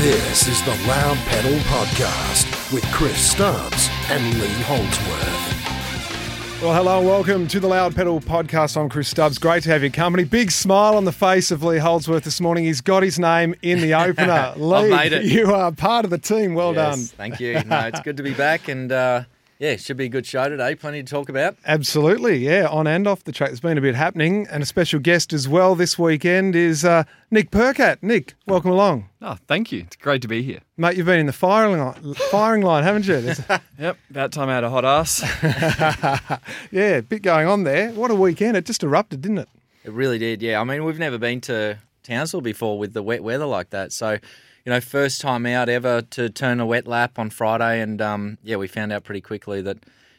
This is the Loud Pedal Podcast with Chris Stubbs and Lee Holdsworth. Well, hello and welcome to the Loud Pedal podcast. I'm Chris Stubbs. Great to have your company. Big smile on the face of Lee Holdsworth this morning. He's got his name in the opener. Lee, made it. you are part of the team. Well Yes, done. Thank you. No, it's good to be back, and uh, yeah, should be a good show today. Plenty to talk about. Absolutely, yeah, on and off the track. There's been a bit happening, and a special guest as well this weekend is uh, Nick Percat. Nick, welcome along. Oh, thank you. It's great to be here. Mate, you've been in the firing line, firing line haven't you? There's- Yep, about time I had a hot ass. yeah, a bit going on there. What a weekend. It just erupted, didn't it? It really did. Yeah, I mean, we've never been to Townsville before with the wet weather like that. So, you know, first time out ever to turn a wet lap on Friday, and um, yeah, we found out pretty quickly that.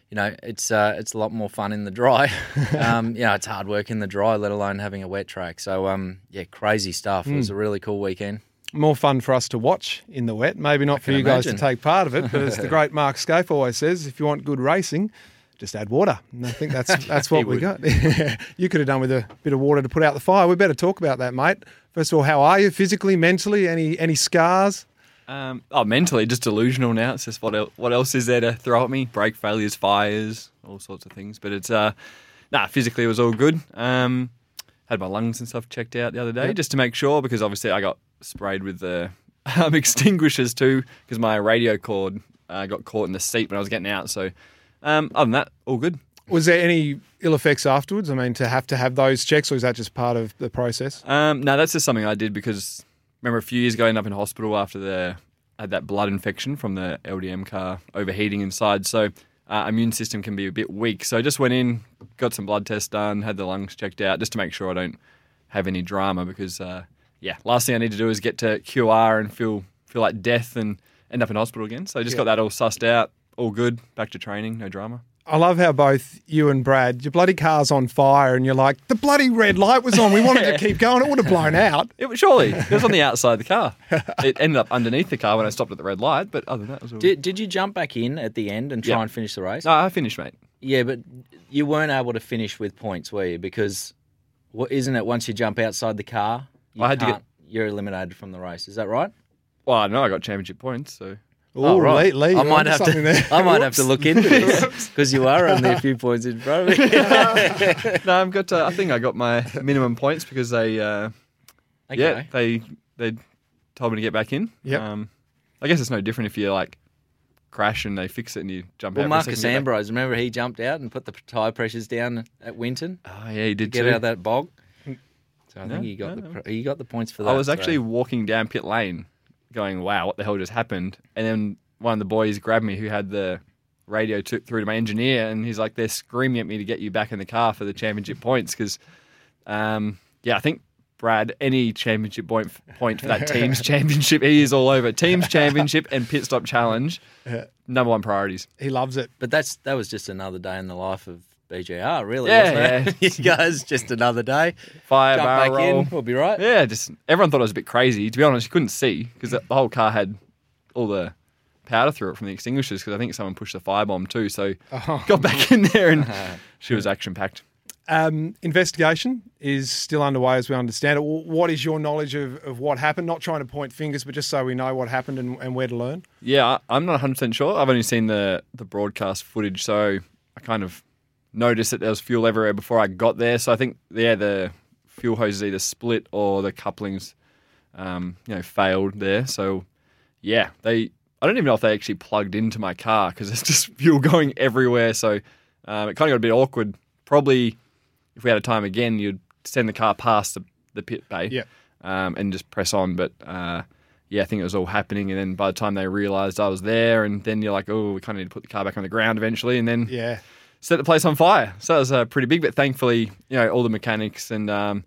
You know, it's uh, it's a lot more fun in the dry. um, you know, it's hard work in the dry, let alone having a wet track. So, um, yeah, crazy stuff. It was a really cool weekend. more fun for us to watch in the wet. Maybe not for can you guys to take part of it, but as the great Mark Skaife always says, if you want good racing, just add water. And I think that's that's what we got. you could have done with a bit of water to put out the fire. We better talk about that, mate. First of all, how are you physically, mentally? Any any scars? Um, oh, mentally, just delusional now. It's just what else, what else is there to throw at me? Brake failures, fires, all sorts of things. But it's uh, nah, physically it was all good. Um, had my lungs and stuff checked out the other day just to make sure because obviously I got sprayed with the um, extinguishers too because my radio cord uh, got caught in the seat when I was getting out. So um, other than that, all good. Was there any ill effects afterwards? I mean, to have to have those checks, or is that just part of the process? Um, no, that's just something I did because remember a few years ago I ended up in hospital after the I had that blood infection from the LDM car overheating inside. So uh, immune system can be a bit weak. So I just went in, got some blood tests done, had the lungs checked out just to make sure I don't have any drama because uh, yeah, last thing I need to do is get to QR and feel feel like death and end up in hospital again. So I just got that all sussed out, all good, back to training, no drama. I love how both you and Brad, your bloody car's on fire, and you're like, the bloody red light was on. We wanted to keep going. It would have blown out. It was surely it was on the outside of the car. It ended up underneath the car when I stopped at the red light, but other than that, it was all Did, did you jump back in at the end and try Yeah. and finish the race? No, I finished, mate. Yeah, but you weren't able to finish with points, were you? Because what isn't it? Once you jump outside the car, you I had to get- can't- You're eliminated from the race. Is that right? Well, I know I got championship points, so Oh, right. Lee, Lee, I might have to. there. I might have to look into this because you are only a few points in front of me. no, I've got. Uh, I think I got my minimum points because they, uh, yeah, they they told me to get back in. Yep. Um, I guess it's no different if you like crash and they fix it and you jump Well, out. Marcos for a second, get back. Ambrose, remember he jumped out and put the tyre pressures down at Winton Oh yeah, he to did get too. out of that bog. So I No, think he got no, the no. he got the points for that. I was so- actually walking down pit lane, going, "Wow, what the hell just happened?" And then one of the boys grabbed me, who had the radio took through to my engineer, and he's like, "They're screaming at me to get you back in the car for the championship points because, um, yeah, I think." Brad, any championship point point for that team's championship, he is all over. Team's championship and pit stop challenge, number one priorities. He loves it. But that's that was just another day in the life of BJR, really. Yeah, wasn't it? you guys just another day. Fire Jump barrel back roll. in, we'll be right. Yeah, just everyone thought I was a bit crazy. To be honest, you couldn't see because the whole car had all the powder through it from the extinguishers. Because I think someone pushed the firebomb too. So got back in there and she was action packed. Um, investigation is still underway, as we understand it. What is your knowledge of, of what happened? Not trying to point fingers, but just so we know what happened and, and where to learn. Yeah, I- I'm not 100 percent sure. I've only seen the the broadcast footage, so I kind of noticed that there was fuel everywhere before I got there. So I think yeah, the fuel hoses either split or the couplings, um, you know, failed there. So yeah, they. I don't even know if they actually plugged into my car because there's just fuel going everywhere. So um, it kind of got a bit awkward. Probably if we had a time again, you'd send the car past the, the pit bay Yeah. um, and just press on. But uh, yeah, I think it was all happening. And then by the time they realised I was there, and then you're like, oh, we kind of need to put the car back on the ground eventually, and then Yeah. Set the place on fire. So that was uh, pretty big. But thankfully, you know, all the mechanics and um,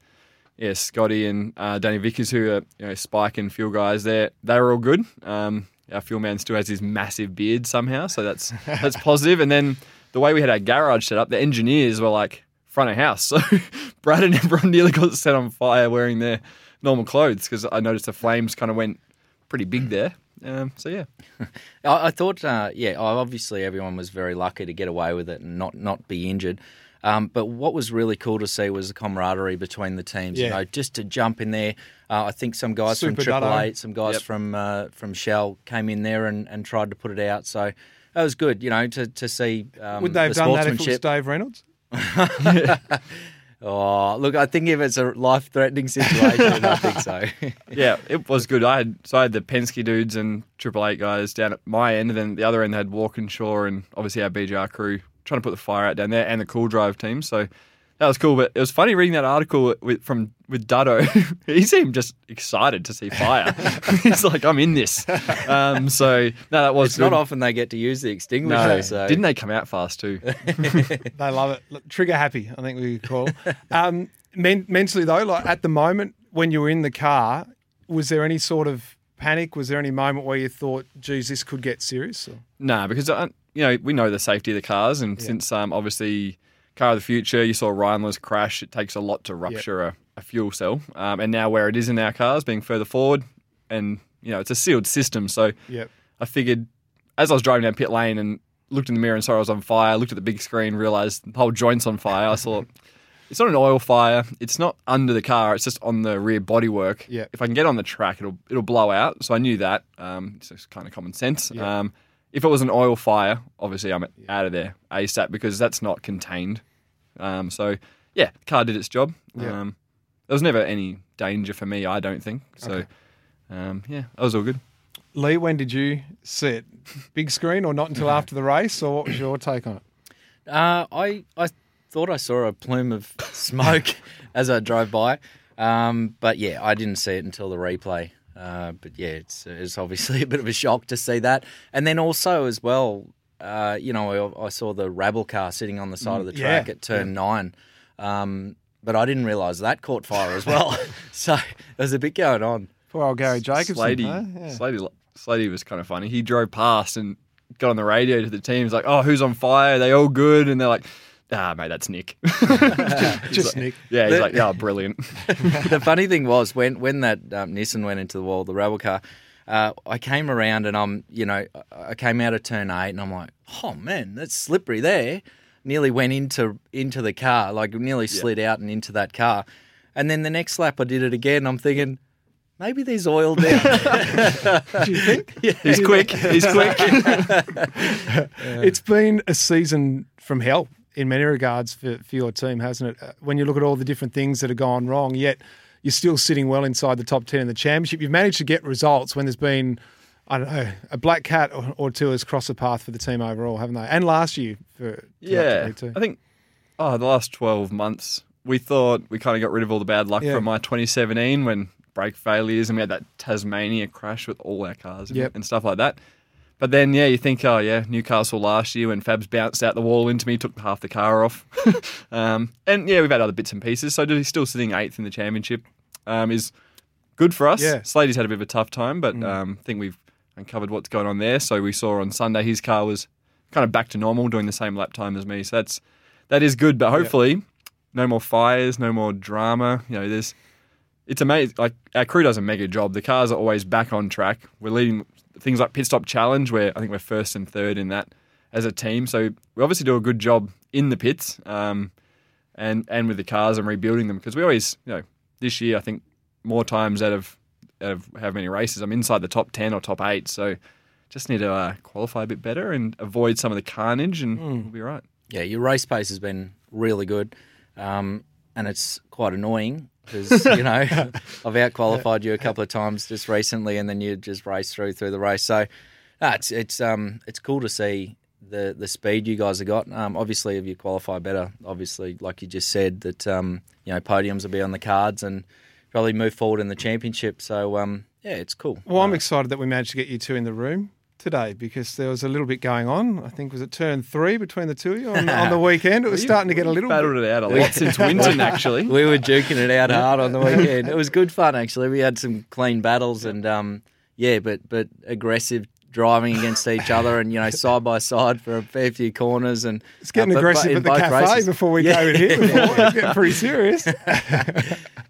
yeah, Scotty and uh, Danny Vickers, who are you know Spike and fuel guys, they they were all good. Um, our fuel man still has his massive beard somehow, so that's that's positive. And then the way we had our garage set up, the engineers were like front of house. So Brad and everyone nearly got set on fire wearing their normal clothes because I noticed the flames kind of went pretty big there. Um, so yeah, I, I thought, uh, yeah, obviously everyone was very lucky to get away with it and not not be injured. Um, but what was really cool to see was the camaraderie between the teams. You know, just to jump in there. Uh, I think some guys Super from Triple Dutto. Some guys Yep. from uh, from Shell came in there and, and tried to put it out. So that was good. You know, to to see. Um, Would they have the done that if it was. Dave Reynolds? Oh, look, I think if it's a life threatening situation, I think so. yeah, it was good. I had so I had the Penske dudes and Triple Eight guys down at my end, and then the other end they had Walkinshaw and obviously our BJR crew trying to put the fire out down there, and the Cool Drive team. So that was cool. But it was funny reading that article with, from with Duddo. he seemed just excited to see fire. He's like, I'm in this. Um, so no, that was it's good. not often they get to use the extinguisher. No, so. didn't they come out fast too? They love it. Look, trigger happy, I think we could call. um, men- mentally though, like at the moment when you were in the car, was there any sort of panic? Was there any moment where you thought, "Geez, this could get serious"? Or? Nah, because uh, you know we know the safety of the cars, and since um, obviously car of the future, you saw Ryan Lewis crash. It takes a lot to rupture a, a fuel cell, um, and now where it is in our cars, being further forward, and you know it's a sealed system. So Yep. I figured as I was driving down pit lane and looked in the mirror and saw I was on fire, looked at the big screen, realised the whole joint's on fire. I thought. It's not an oil fire. It's not under the car. It's just on the rear bodywork. Yeah. If I can get on the track, it'll it'll blow out. So I knew that. Um, it's just kind of common sense. Um, if it was an oil fire, obviously I'm out of there ASAP because that's not contained. Um, so yeah, car did its job. Yeah. Um, there was never any danger for me. I don't think. So Okay. um, yeah, that was all good. Lee, when did you see it? Big screen or not until after the race? Or what was your take on it? Uh, I I thought I saw a plume of smoke as I drove by, um, but yeah, I didn't see it until the replay. Uh, but yeah, it's it's obviously a bit of a shock to see that, and then also as well, uh, you know, I, I saw the rabble car sitting on the side of the yeah, track at turn nine. Um, but I didn't realise that caught fire as well. so there's a bit going on. Poor old Garry Jacobson. Slady, huh? Yeah. Slady, Slady was kind of funny. He drove past and got on the radio to the team. He's like, "Oh, who's on fire? Are they all good?" And they're like, "Ah, mate, that's Nick." Just Nick. yeah, he's like, "Yeah, brilliant." the funny thing was when when that um, Nissan went into the wall, the rebel car. Uh, I came around and I'm, you know, I- I came out of turn eight and I'm like, oh man, that's slippery there. Nearly went into into the car, like nearly slid out and into that car. And then the next lap I did it again. I'm thinking, maybe there's oil there. Do you think? Yeah. He's quick. He's quick. It's been a season from hell in many regards for, for your team, hasn't it? Uh, When you look at all the different things that have gone wrong, yet you're still sitting well inside the top 10 in the championship. You've managed to get results when there's been, I don't know, a black cat or, or two has crossed the path for the team overall, haven't they? And last year for yeah. I think. Oh, the last twelve months, we thought we kind of got rid of all the bad luck Yeah. from my 2017 when brake failures and we had that Tasmania crash with all our cars and, Yep. and stuff like that. But then, yeah, you think, oh yeah, Newcastle last year when Fabs bounced out the wall into me, took half the car off. um, and yeah, we've had other bits and pieces. So he's still sitting eighth in the championship um, is good for us. Yeah. Slady's had a bit of a tough time, but um, I think we've uncovered what's going on there. So we saw on Sunday his car was kind of back to normal, doing the same lap time as me. So that's that is good. But hopefully, no more fires, no more drama. You know, there's it's amazing. Like our crew does a mega job. The cars are always back on track. We're leading things like pit stop challenge, where I think we're first and third in that as a team. So we obviously do a good job in the pits, um, and and with the cars and rebuilding them because we always, you know, this year I think more times out of out of how many races I'm inside the top ten or top eight. So just need to uh, qualify a bit better and avoid some of the carnage, and we'll be right. yeah, your race pace has been really good, um, and it's quite annoying because you know I've out qualified you a couple of times just recently, and then you just race through through the race. So no, it's it's um it's cool to see the the speed you guys have got. Um, obviously, if you qualify better, obviously, like you just said, that um you know podiums will be on the cards and probably move forward in the championship. So um yeah, it's cool. Well, I'm excited that we managed to get you two in the room today because there was a little bit going on. I think was it turn three between the two of you on, on the weekend. It was starting to get a little battled bit. it out a lot since Winton, actually. we were duking it out hard on the weekend. It was good fun actually. We had some clean battles and um, yeah, but but aggressive driving against each other and you know side by side for a fair few corners and It's getting uh, but- but aggressive in at the both cafe races. before we Yeah. go in here. Before. It's getting pretty serious.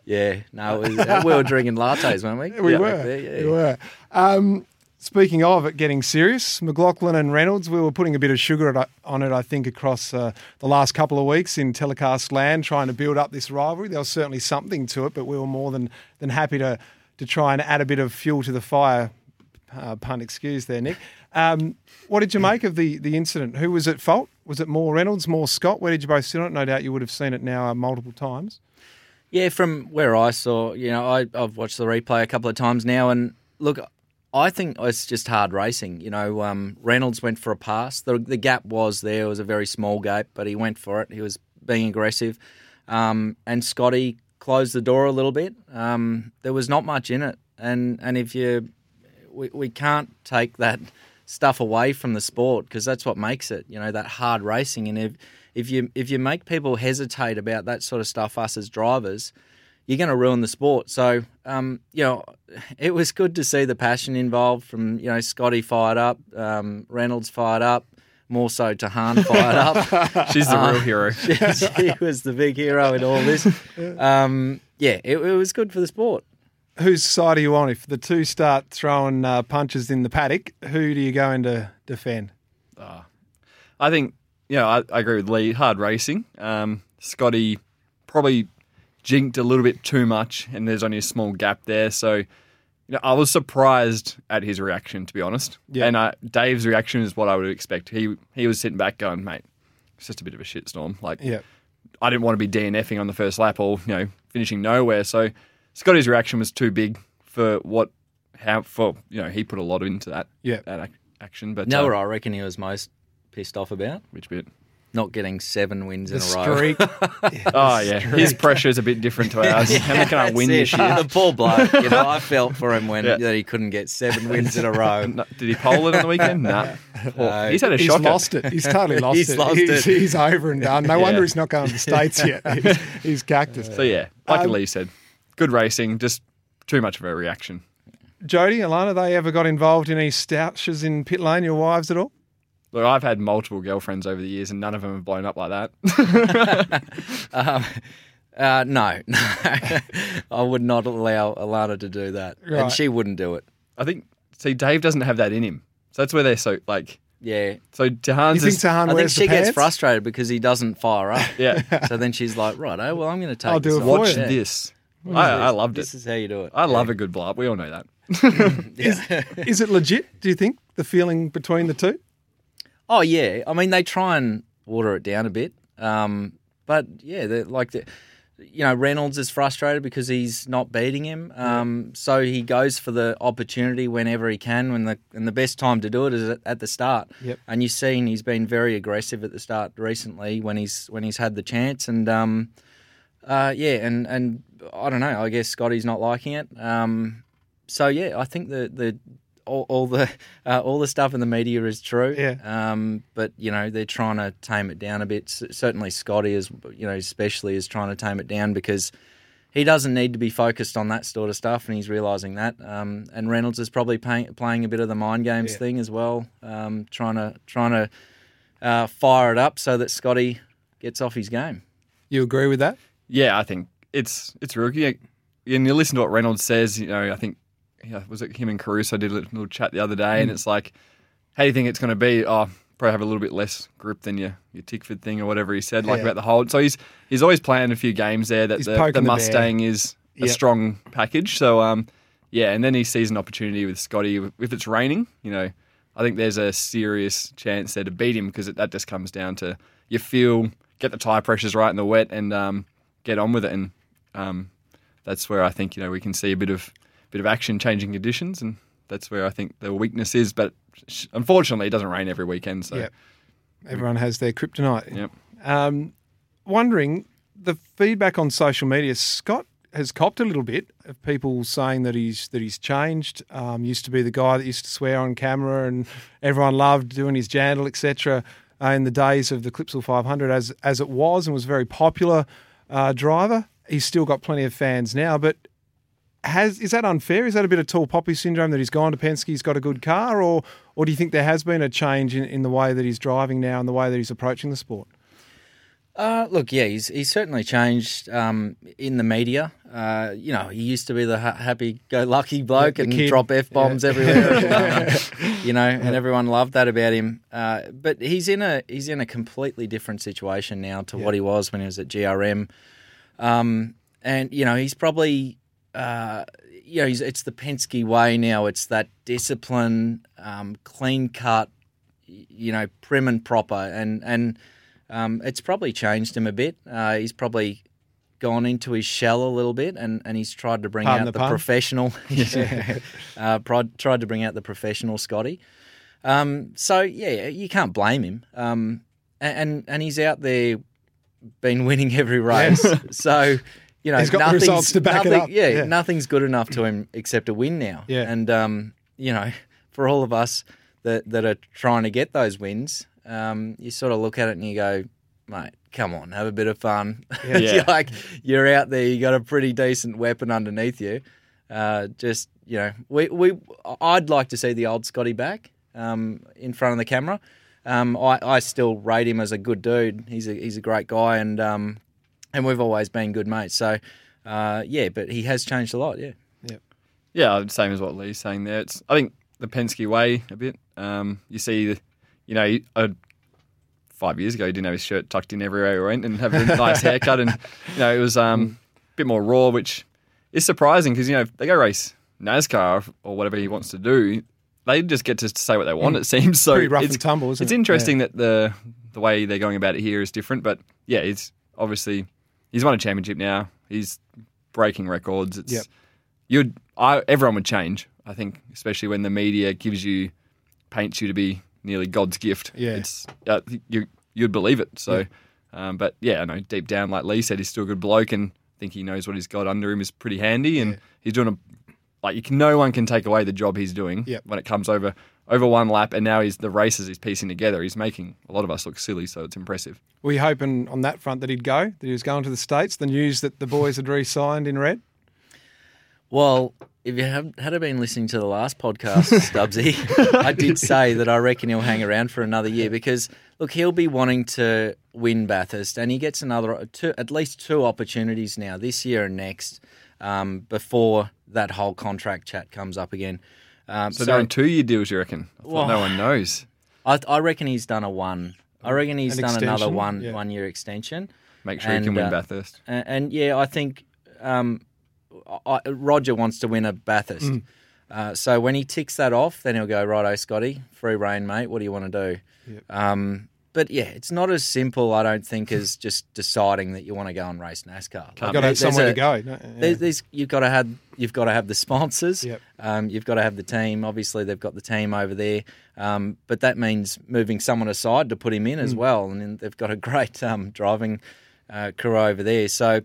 Yeah, no, it was, we were drinking lattes, weren't we? We Yeah, were. there, yeah. We were. Um, Speaking of it getting serious, McLaughlin and Reynolds, we were putting a bit of sugar on it, I think, across uh, the last couple of weeks in telecast land, trying to build up this rivalry. There was certainly something to it, but we were more than, than happy to, to try and add a bit of fuel to the fire. Uh, pun excuse there, Nick. Um, what did you make of the, the incident? Who was at fault? Was it more Reynolds, more Scott? Where did you both sit on it? No doubt you would have seen it now uh, multiple times. Yeah, from where I saw, you know, I, I've watched the replay a couple of times now, and look, I think it's just hard racing. You know, um, Reynolds went for a pass. The, the gap was there. It was a very small gap, but he went for it. He was being aggressive. Um, and Scotty closed the door a little bit. Um, there was not much in it. And, and if you, we, we can't take that stuff away from the sport because that's what makes it, you know, that hard racing. And if, if you, if you make people hesitate about that sort of stuff, us as drivers, you're going to ruin the sport. So, um, you know, it was good to see the passion involved from, you know, Scotty fired up, um, Reynolds fired up, more so to Tahan fired up. She's the real hero. she, she, was the big hero in all this. Um, yeah, it, it, was good for the sport. Whose side are you on? If the two start throwing uh, punches in the paddock, who do you go in to defend? Uh, I think, you know, I, I, agree with Lee. Hard racing. Um, Scotty probably jinked a little bit too much, and there's only a small gap there. So, you know, I was surprised at his reaction, to be honest. Yeah. And uh, Dave's reaction is what I would expect. He he was sitting back going, mate, it's just a bit of a shitstorm. Like, yeah. I didn't want to be DNFing on the first lap or you know finishing nowhere. So Scotty's reaction was too big for what how for you know he put a lot into that yeah that action. But no, uh, I reckon he was most pissed off about which bit not getting seven wins the in a streak. row. yeah, oh yeah, streak. his pressure is a bit different to ours. yeah, How can I win it. this year? The poor bloke. You know, I felt for him when yeah. that he couldn't get seven wins in a row. No, did he pole it on the weekend? No. Nah. he's had a he's shocker. lost it. He's totally lost he's it. Lost he's, it. he's over and done. No wonder he's not going to the states yet. He's, he's cactus. So yeah, like um, Lee said, good racing. Just too much of a reaction. Jody, Alana, they ever got involved in any stouches in pit lane? Your wives at all? Look, I've had multiple girlfriends over the years, and none of them have blown up like that. um, uh, no, no, I would not allow Alana to do that, right. and she wouldn't do it. I think. See, Dave doesn't have that in him, so that's where they're so like. Yeah. So Tahan's. You think Tahan I think she gets frustrated because he doesn't fire up. yeah. So then she's like, right, oh well, I'm going to take. I'll do it. Watch yeah. this. I, I, loved this it. This is how you do it. I yeah. love a good blow up. We all know that. is, is it legit? Do you think the feeling between the two? Oh yeah, I mean they try and water it down a bit, um, but yeah, they like the, you know Reynolds is frustrated because he's not beating him, um, so he goes for the opportunity whenever he can. When the and the best time to do it is at, at the start. Yep. And you've seen he's been very aggressive at the start recently when he's when he's had the chance, and um, uh, yeah, and and I don't know. I guess Scotty's not liking it. Um, so yeah, I think the the all, all the uh, all the stuff in the media is true. Yeah. Um, but you know they're trying to tame it down a bit. C- certainly Scotty is, you know, especially is trying to tame it down because he doesn't need to be focused on that sort of stuff, and he's realizing that. Um, and Reynolds is probably pay- playing a bit of the mind games yeah. thing as well, um, trying to trying to uh, fire it up so that Scotty gets off his game. You agree with that? Yeah, I think it's it's rookie. And you listen to what Reynolds says. You know, I think yeah, was it him and Caruso did a little chat the other day, mm. and it's like, how do you think it's going to be? Oh, probably have a little bit less grip than your your Tickford thing or whatever he said, like yeah. about the hold. So he's he's always playing a few games there that the, the, Mustang the is a yep. strong package. So um, yeah, and then he sees an opportunity with Scotty if it's raining. You know, I think there's a serious chance there to beat him because that just comes down to you feel get the tire pressures right in the wet and um, get on with it, and um, that's where I think you know we can see a bit of bit of action changing conditions, and that's where I think the weakness is. But unfortunately, it doesn't rain every weekend. So yep. everyone has their kryptonite. Yep. Um, wondering the feedback on social media. Scott has copped a little bit of people saying that he's that he's changed. Um, used to be the guy that used to swear on camera, and everyone loved doing his jandle, etc. Uh, in the days of the Clipsal 500, as as it was, and was a very popular uh, driver. He's still got plenty of fans now, but has is that unfair? Is that a bit of tall poppy syndrome that he's gone to Penske, he's got a good car, or or do you think there has been a change in, in the way that he's driving now and the way that he's approaching the sport? Uh, look, yeah, he's he's certainly changed um, in the media. Uh, you know, he used to be the ha- happy-go-lucky bloke The and kid. drop f bombs Yeah. everywhere. Um, you know, and everyone loved that about him. Uh, but he's in a he's in a completely different situation now to what he was when he was at GRM. Um, and you know, he's probably uh, you know, he's, it's the Penske way now. It's that discipline, um, clean cut, you know, prim and proper, and and um, it's probably changed him a bit. Uh, he's probably gone into his shell a little bit, and, and he's tried to bring Pardon out the the, professional. uh, tried, tried to bring out the professional Scotty. Um, so yeah, you can't blame him. Um, and and he's out there, been winning every race. so you know, He's got the nothing's- results to back it up. Yeah, Yeah. nothing's good enough to him except a win now. Yeah. and um, you know, for all of us that that are trying to get those wins, um, you sort of look at it and you go, mate, come on, have a bit of fun. Yeah. You're Yeah. like you're out there, you got a pretty decent weapon underneath you. Uh, just you know, we we I'd like to see the old Scotty back um, in front of the camera. Um, I, I still rate him as a good dude. He's a he's a great guy, and um, and we've always been good mates. So uh, yeah, but he has changed a lot. Yeah. Yeah, same as what Lee's saying there. It's I think the Penske way a bit. Um, you see, you know, uh, five years ago he didn't have his shirt tucked in everywhere he went and have a nice haircut, and you know it was um, a bit more raw, which is surprising because you know if they go race NASCAR or whatever he wants to do, they just get to say what they want. It seems so. Pretty rough it's, and tumble, isn't it's it? interesting that the the way they're going about it here is different, but yeah, it's obviously he's won a championship now. He's breaking records. It's Yep. you'd I everyone would change. I think, especially when the media gives you paints you to be nearly God's gift. Yeah. it's uh, you you'd believe it. So, um, but yeah, I know deep down, like Lee said, he's still a good bloke, and I think he knows what he's got under him is pretty handy, and he's doing a like you can, no one can take away the job he's doing Yep. when it comes over over one lap, and now he's the races he's piecing together. He's making a lot of us look silly, so it's impressive. Were you hoping on that front that he'd go, that he was going to the States? The news that the boys had re signed in red? Well, if you have, had been listening to the last podcast, Stubbsy, I did say that I reckon he'll hang around for another year because look, he'll be wanting to win Bathurst, and he gets another two, at least two opportunities now this year and next um, before that whole contract chat comes up again. Um, So, they're on two year deals, you reckon? I thought Well- no one knows. I, I reckon he's done a one. I reckon he's An done another one yeah. one year extension. Make sure he can win uh, Bathurst. And, and yeah, I think um, I, Roger wants to win a Bathurst. Mm. Uh, so when he ticks that off, then he'll go, right, righto, Scotty, free reign, mate. What do you want to do? Yep. Um, but yeah, it's not as simple, I don't think, as just deciding that you want to go and race NASCAR. You've got to have somewhere to go. no? Yeah. there's, you've got to have you've got to have the sponsors. Yep. Um, you've got to have the team. Obviously, they've got the team over there, um, but that means moving someone aside to put him in Mm. as well. And they've got a great um, driving uh, crew over there. So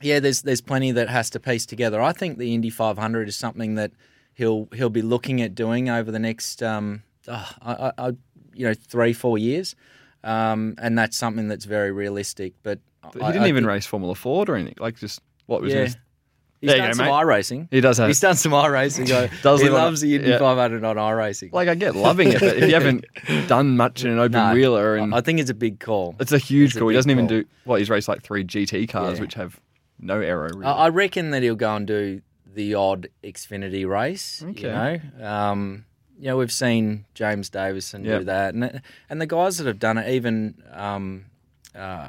yeah, there's there's plenty that has to piece together. I think the Indy 500 is something that he'll he'll be looking at doing over the next um, oh, I, I, I, you know three four years. Um, and that's something that's very realistic. But He I- didn't I even think- race Formula Ford or anything. Like just what was Yeah. his He's There done go, some mate. iRacing. He does have. He's done some iRacing. though. Does he loves the Indy yeah. 500 on iRacing. Like I get loving it, but if you haven't done much in an open No, wheeler, and I think it's a big call. it's a huge it's a call. He doesn't even do what he's raced like three GT cars, Yeah. which have no aero. Really. I I reckon that he'll go and do the odd Xfinity race. Okay. You know, um, you know, we've seen James Davison Yep. do that, and and the guys that have done it, even um, uh,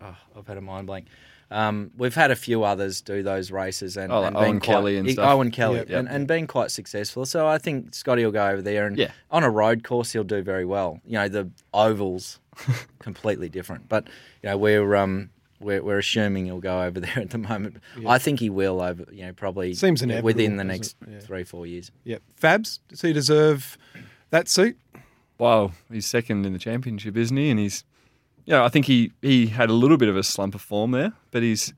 oh, I've had a mind blank. Um, we've had a few others do those races and, Oh, like and Owen quite- Kelly and stuff. Owen Kelly, Yep. and, and been quite successful. So I think Scotty will go over there and Yeah. on a road course he'll do very well. You know, the ovals completely different, but you know we're um we're, we're assuming he'll go over there at the moment. I think he will over you know probably Seems within the next it? Yeah. three four years. Yep. Fabs, does he deserve that seat? Well, he's second in the championship, isn't he? And he's, you know, I think he he had a little bit of a slump of form there, but he's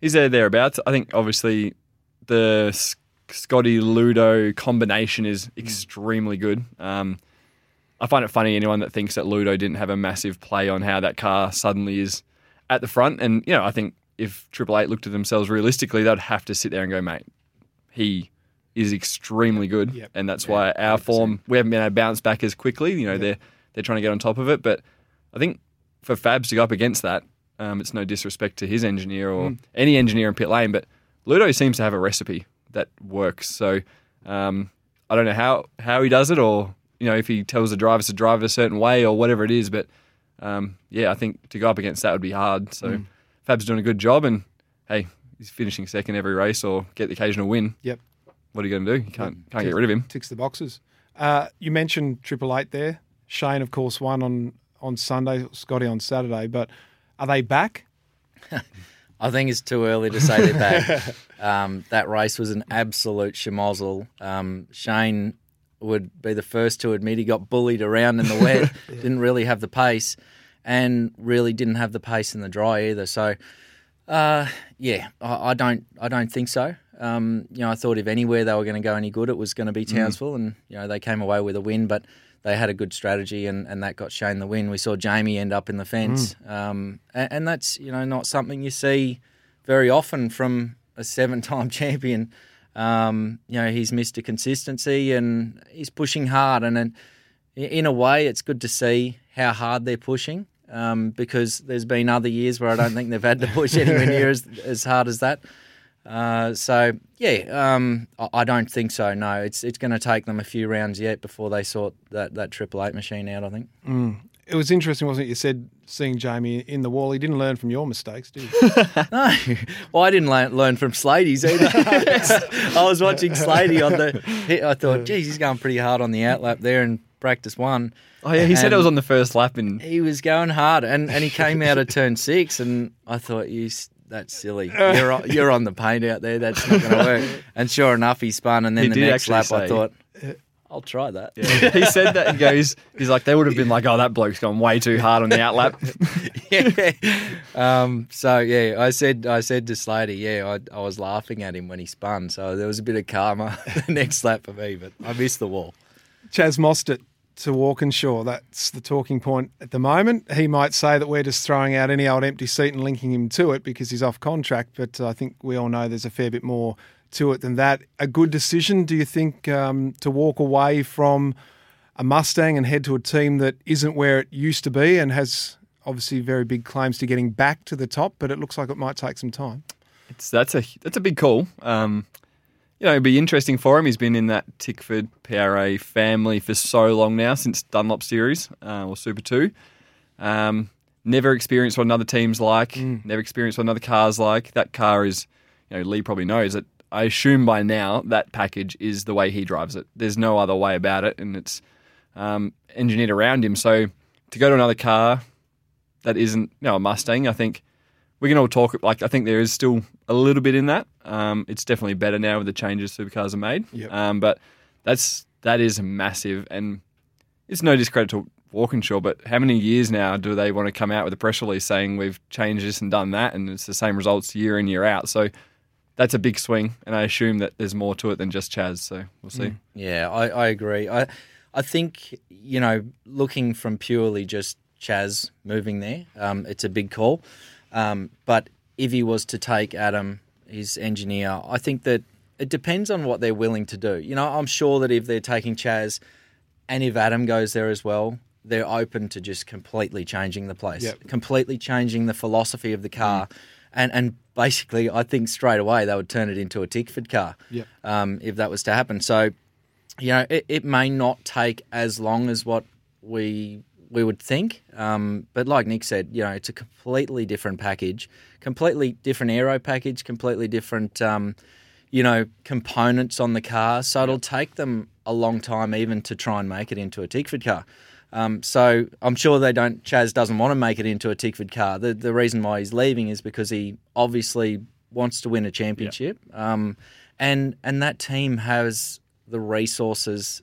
he's there thereabouts. I think obviously the Scotty Ludo combination is extremely good. Um, I find it funny anyone that thinks that Ludo didn't have a massive play on how that car suddenly is at the front, and you know, I think if Triple Eight looked at themselves realistically, they'd have to sit there and go, mate, he is extremely good, Yep. and that's why our form we haven't been able to bounce back as quickly. You know, they're they're trying to get on top of it, but I think for Fabs to go up against that, um, it's no disrespect to his engineer or any engineer in pit lane, but Ludo seems to have a recipe that works. So um, I don't know how how he does it, or you know if he tells the drivers to drive a certain way or whatever it is. But um, yeah, I think to go up against that would be hard. So Fab's doing a good job, and hey, he's finishing second every race or get the occasional win. Yep. What are you going to do? You can't can't get rid of him. ticks the boxes. Uh, you mentioned Triple Eight there. Shane, of course, won on on Sunday. Scotty on Saturday. But are they back? I think it's too early to say they're back. um, that race was an absolute schmozzle. Um, Shane would be the first to admit he got bullied around in the wet, didn't really have the pace, and really didn't have the pace in the dry either. So, uh, yeah, I, I don't, I don't think so. Um, you know, I thought if anywhere they were going to go any good, it was going to be Townsville, and you know they came away with a win, but they had a good strategy, and, and that got Shane the win. We saw Jamie end up in the fence, um, and, and that's you know not something you see very often from a seven-time champion. Um, you know, he's Mr. Consistency, and he's pushing hard, and, and in a way, it's good to see how hard they're pushing. Um, because there's been other years where I don't think they've had to push anywhere near as, as hard as that. Uh, so yeah, um, I, I don't think so. No, it's it's going to take them a few rounds yet before they sort that that triple eight machine out. I think. It was interesting, wasn't it? You said seeing Jamie in the wall. He didn't learn from your mistakes, did he? No, well, I didn't learn, learn from Slady's either. I was watching Slady on the. I thought, geez, he's going pretty hard on the outlap there in practice one. Oh yeah, he said it was on the first lap, and He was going hard, and, and he came out of turn six, and I thought, you, that's silly. You're on, you're on the paint out there. That's not going to work. And sure enough, he spun, and then He the next lap, actually I say- thought, uh, I'll try that. he said that he goes, he's like, they would have been like, oh, that bloke's gone way too hard on the outlap. yeah. Um, so yeah, I said I said to Slater, yeah, I, I was laughing at him when he spun. So there was a bit of karma the next lap for me, but I missed the wall. Chaz Mostert to Walkinshaw. That's the talking point at the moment. He might say that we're just throwing out any old empty seat and linking him to it because he's off contract, but I think we all know there's a fair bit more to it than that. A good decision, do you think, um, to walk away from a Mustang and head to a team that isn't where it used to be and has obviously very big claims to getting back to the top, but it looks like it might take some time. It's, that's a that's a big call. Um, you know, it'd be interesting for him. He's been in that Tickford PRA family for so long now, since Dunlop Series uh, or Super Two. Um, never experienced what another team's like. Never experienced what another car's like. That car is, you know, Lee probably knows that. I assume by now that package is the way he drives it. There's no other way about it, and it's um, engineered around him. So to go to another car that isn't, you know, a Mustang, I think we can all talk. Like I think there is still a little bit in that. Um, it's definitely better now with the changes supercars are made. Yep. Um, but that's that is massive, and it's no discredit to Walkinshaw, but how many years now do they want to come out with a press release saying we've changed this and done that, and it's the same results year in year out? So that's a big swing, and I assume that there's more to it than just Chaz. So we'll see. Yeah, I, I agree. I I think you know, looking from purely just Chaz moving there, um, it's a big call. Um, but if he was to take Adam, his engineer, I think that it depends on what they're willing to do. You know, I'm sure that if they're taking Chaz, and if Adam goes there as well, they're open to just completely changing the place, Yep. completely changing the philosophy of the car, and and basically, I think straight away they would turn it into a Tickford car, Yep. um, if that was to happen. So, you know, it, it may not take as long as what we we would think, um, but like Nick said, you know, it's a completely different package, completely different aero package, completely different. Um, you know, components on the car. So it'll take them a long time even to try and make it into a Tickford car. Um, so I'm sure they don't. Chaz doesn't want to make it into a Tickford car. The the reason why he's leaving is because he obviously wants to win a championship. Um, and and that team has the resources.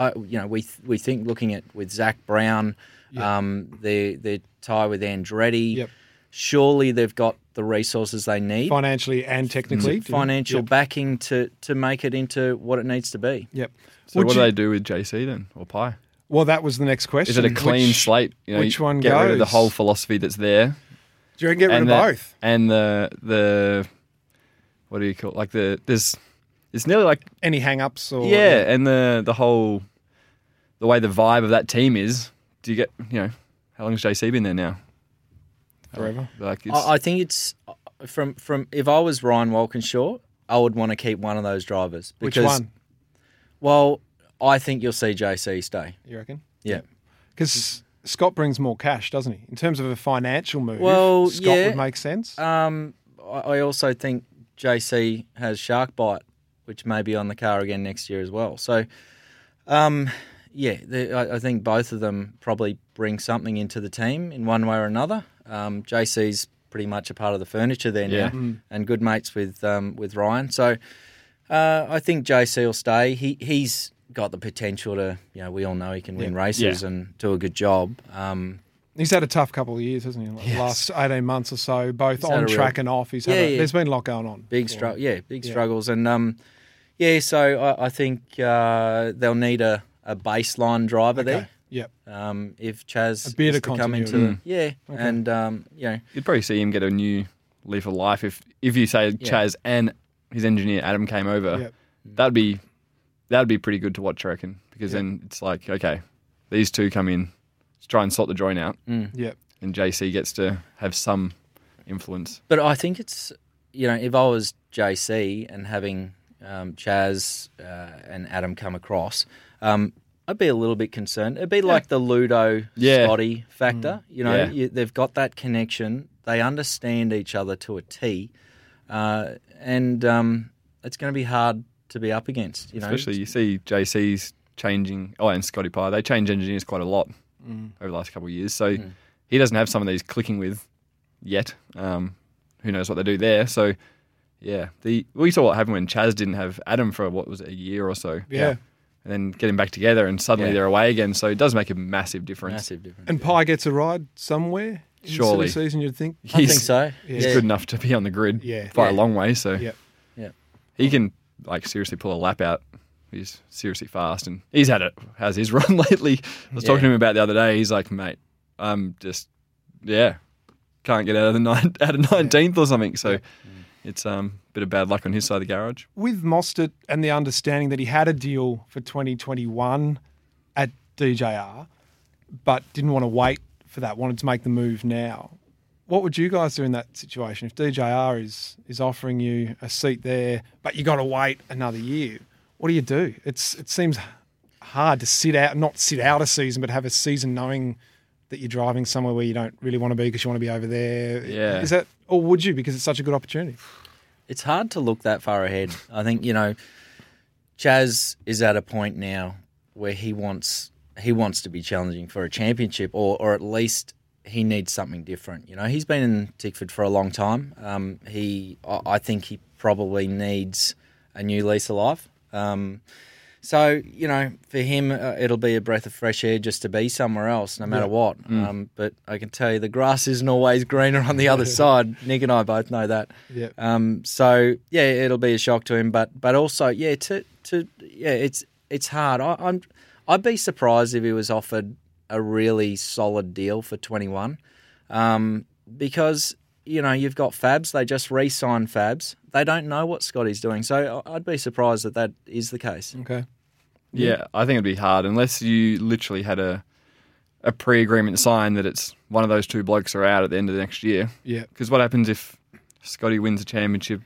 You know, we we think looking at with Zak Brown, um, their their tie with Andretti. Yep. Surely they've got the resources they need Financially and technically. do you? financial Yep. backing to to make it into what it needs to be. Yep. So Would what you- do they do with JC then, or Pye? Well, that was the next question. Is it a clean Which- slate? You know, which one get rid of the whole philosophy that's there, Do you reckon get rid and of the, both? and the the what do you call it? like the there's it's nearly like Any hang-ups or yeah, and the the whole the way the vibe of that team is. Do you get you know how long has JC been there now? forever. Like it's, I, I think it's uh, from from if I was Ryan Walkinshaw, I would want to keep one of those drivers. Which Because, one? Well, I think you'll see JC stay. You reckon? Yeah. Because Scott brings more cash, doesn't he? In terms of a financial move, Well, Scott yeah. would make sense. Um, I I also think JC has shark bite, which may be on the car again next year as well. So, um, yeah, the, I, I think both of them probably bring something into the team in one way or another. Um, JC's pretty much a part of the furniture there Yeah. now, and good mates with um, with Ryan. So, uh, I think JC will stay. He he's got the potential to, you know, we all know he can win Yeah. races Yeah. and do a good job. Um, He's had a tough couple of years, hasn't he? Like The last 18 months or so, both He's on a real- track and off. He's had Yeah, a, yeah. There's been a lot going on. big struggle. Yeah, big Yeah. struggles, and um, yeah. So I, I think uh, they'll need a, a baseline driver Okay. Yep. there. Um, if Chaz A bit is of to come into continuity. the, yeah, Okay. and um, you know, you'd probably see him get a new leaf of life if if you say Yeah. Chaz and his engineer Adam came over. Yep. That'd be that'd be pretty good to watch, I reckon, because Yeah. then it's like okay, these two come in, let's try and sort the joint out, mm. Yep. and JC gets to have some influence. but I think it's you know if I was JC and having um, Chaz uh, and Adam come across. Um, I'd be a little bit concerned. It'd be like the Ludo Yeah. Scotty factor. You know, Yeah. you, they've got that connection. They understand each other to a T, uh, and um, it's going to be hard to be up against. You know, Especially you see JC's changing. Oh, and Scotty Pye, they change engineers quite a lot over the last couple of years. So Mm. he doesn't have some of these clicking with yet. Um, who knows what they do there? So yeah, the we saw what happened when Chaz didn't have Adam for what was it, a year or so. Yeah. and then getting back together, and suddenly Yeah. they're away again. So it does make a massive difference. massive difference. And Pye gets a ride somewhere in Surely. the season, you'd think. I think so. He's Yeah. good enough to be on the grid Yeah. by Yeah. a long way. So Yep. Yeah. he can like seriously pull a lap out. He's seriously fast, and he's had it. How's his run lately? I was talking to him about the other day. He's like, mate, I'm just yeah, can't get out of the nine, out of nineteenth or something. So it's um a bit of bad luck on his side of the garage. With Mostert and the understanding that he had a deal for 2021 at DJR, but didn't want to wait for that, wanted to make the move now. What would you guys do in that situation if DJR is is offering you a seat there, but you got to wait another year? What do you do? It's it seems hard to sit out, not sit out a season, but have a season knowing that you're driving somewhere where you don't really want to be because you want to be over there. Yeah. is that or would you because it's such a good opportunity? it's hard to look that far ahead. I think you know, Chaz is at a point now where he wants he wants to be challenging for a championship, or or at least he needs something different. You know, he's been in Tickford for a long time. Um, he, I think he probably needs a new lease of life. Um, so you know, for him, uh, it'll be a breath of fresh air just to be somewhere else, no matter Yeah. what. Um, but I can tell you, the grass isn't always greener on the other side. Nick and I both know that. Yeah. Um, so yeah, it'll be a shock to him, but but also yeah, to to yeah, it's it's hard. I, I'm I'd be surprised if he was offered a really solid deal for 21, um, because you know you've got Fabs. They just re-signed Fabs. They don't know what Scotty's doing, so I- I'd be surprised that that is the case. Okay. Yeah, I think it'd be hard unless you literally had a a pre-agreement signed that it's one of those two blokes are out at the end of the next year. Yeah. Because what happens if Scotty wins a championship,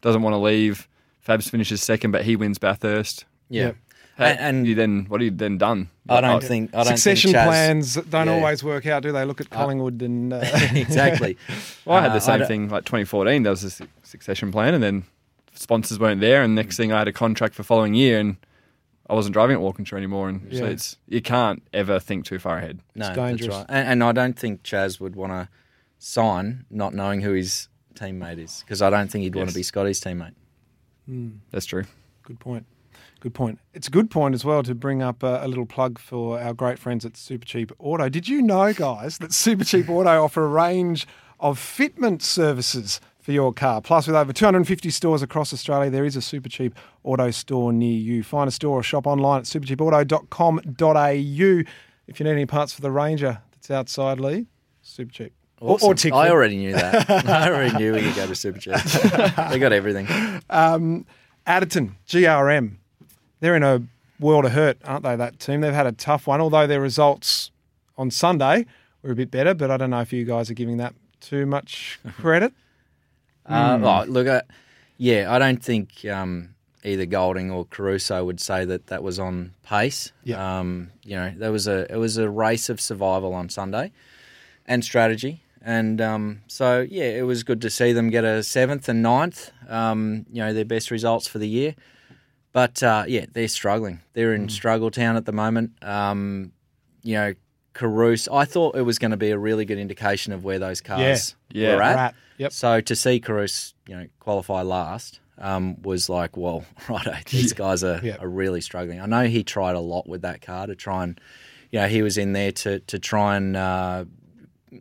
doesn't want to leave, Fabs finishes second, but he wins Bathurst? Yeah, Yep. And- and- you then what are you then done? I don't Oh, think I don't Succession think Chaz, plans don't Yeah. always work out, do they? Look at Collingwood and uh, exactly. Well, I had Uh, the same don't- thing like 2014. There was a su- succession plan, and then sponsors weren't there, and next thing I had a contract for following year, and I wasn't driving at Walkinshaw anymore. And so Yeah. it's you can't ever think too far ahead. No, It's that's dangerous. right. And, and I don't think Chaz would want to sign not knowing who his teammate is because I don't think he'd want to be Scotty's teammate. That's true. Good point. Good point. It's a good point as well to bring up a, a little plug for our great friends at Super Cheap Auto. Did you know, guys, that Super Cheap Auto offer a range of fitment services for your car? Plus, with over 250 stores across Australia, there is a Super Cheap Auto store near you. Find a store or shop online at supercheapauto.com.au. If you need any parts for the Ranger that's outside Lee, Super Cheap. Or, or Awesome. I already knew that. I already knew we could go to Super Cheap. they got everything. Um, Adderton, GRM, they're in a world of hurt, aren't they? That team, they've had a tough one. Although their results on Sunday were a bit better, but I don't know if you guys are giving that too much credit? Uh, Hmm. oh, look, uh, yeah, I don't think um, either Golding or Caruso would say that that was on pace. Yeah. Um, you know, there was a it was a race of survival on Sunday, and strategy, and um, so yeah, it was good to see them get a seventh and ninth. Um, you know, their best results for the year. But uh, yeah, they're struggling. They're in struggle town at the moment. Um, you know, Caruso. I thought it was going to be a really good indication of where those cars Yeah. were at. Rat. Yep. So to see Caruso, you know, qualify last um, was like, well, right, these guys are, Yeah. are really struggling. I know he tried a lot with that car to try and, you know, he was in there to to try and uh,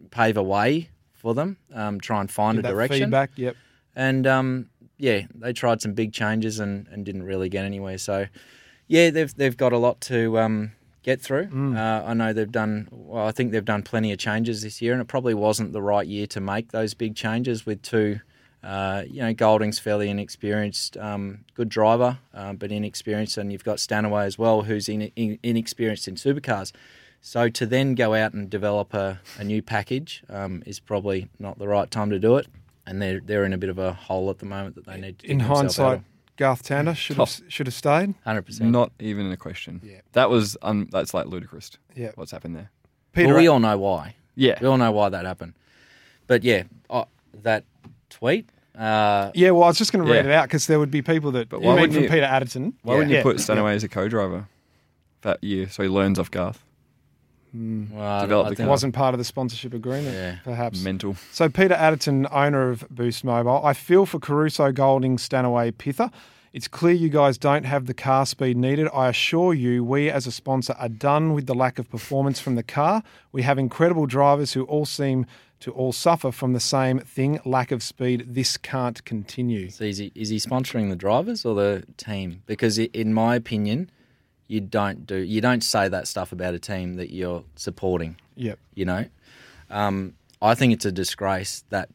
pave a way for them, um, try and find a direction. feedback. Yep. And um, yeah, they tried some big changes and, and didn't really get anywhere. So yeah, they've they've got a lot to um, get through. Mm. Uh, I know they've done. Well, I think they've done plenty of changes this year, and it probably wasn't the right year to make those big changes with two. Uh, you know, Golding's fairly inexperienced, um, good driver, um, but inexperienced, and you've got Stanaway as well, who's in, in, inexperienced in supercars. So to then go out and develop a, a new package um, is probably not the right time to do it, and they're they're in a bit of a hole at the moment that they need to. In hindsight, Garth Tander should have should have stayed. hundred percent. Not even in a question. Yeah. That was un- that's like ludicrous. Yeah. What's happened there? Peter, Well, we all know why. Yeah. We all know why that happened. But yeah, oh, that tweet. Uh, yeah, well, I was just going to read Yeah. it out because there would be people that. But you why mean wouldn't from you- Peter Adderton? Why wouldn't Yeah. you put Stanaway as a co-driver that year so he learns off Garth? Hmm. well, I- the It wasn't part of the sponsorship agreement, Yeah. perhaps. Mental. So Peter Adderton, owner of Boost Mobile, I feel for Caruso, Golding, Stanaway, Pither. It's clear you guys don't have the car speed needed. I assure you, we as a sponsor are done with the lack of performance from the car. We have incredible drivers who all seem to all suffer from the same thing: lack of speed. This can't continue. So is he is he sponsoring the drivers or the team? Because in my opinion, you don't do you don't say that stuff about a team that you're supporting. Yep. You know, um, I think it's a disgrace that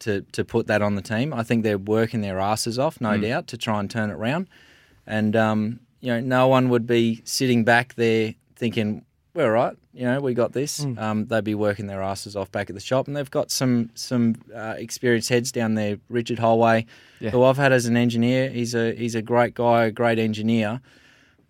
to to put that on the team. I think they're working their asses off, no doubt, to try and turn it around. And um, you know, no one would be sitting back there thinking, "We're all right." You know, we got this. Um, they'd be working their asses off back at the shop, and they've got some some uh, experienced heads down there. Richard Holway, Yeah. who I've had as an engineer, he's a he's a great guy, a great engineer.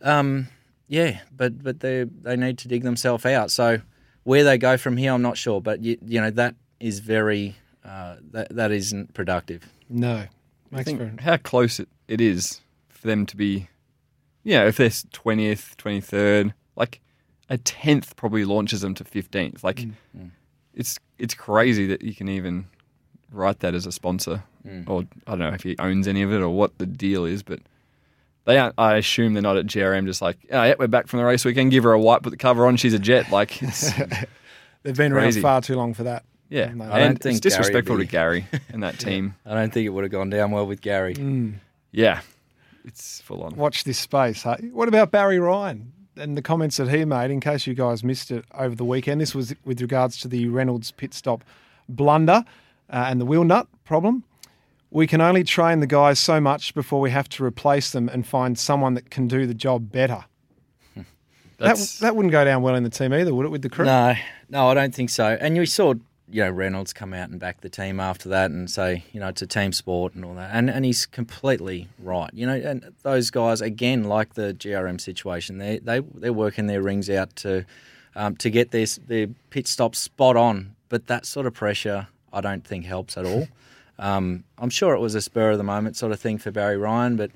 Um, yeah, but but they they need to dig themselves out. So where they go from here, I'm not sure. But you, you know that is very uh, that that isn't productive. No. I Makes think for how close it, it is for them to be, you know, if they're 20th, 23rd, like a 10th probably launches them to 15th. Like, it's it's crazy that you can even write that as a sponsor. Or I don't know if he owns any of it or what the deal is, but they aren't, I assume they're not at GRM just like, oh, yeah, we're back from the race weekend, give her a wipe, put the cover on, she's a jet. Like, it's, They've been Crazy. around far too long for that. yeah. No, I don't and think it's disrespectful Gary to Gary and that team. I don't think it would have gone down well with Gary. Yeah. It's full on. Watch this space. Hey? What about Barry Ryan and the comments that he made? In case you guys missed it over the weekend, this was with regards to the Reynolds pit stop blunder uh, and the wheel nut problem. We can only train the guys so much before we have to replace them and find someone that can do the job better. That, that wouldn't go down well in the team either, would it, with the crew? No, no, I don't think so. And you saw, you know, Reynolds come out and back the team after that and say, you know, it's a team sport and all that. And and he's completely right. You know, and those guys again, like the GRM situation, they they they're working their rings out to um, to get their their pit stops spot on. But that sort of pressure, I don't think helps at all. Um, I'm sure it was a spur of the moment sort of thing for Barry Ryan, but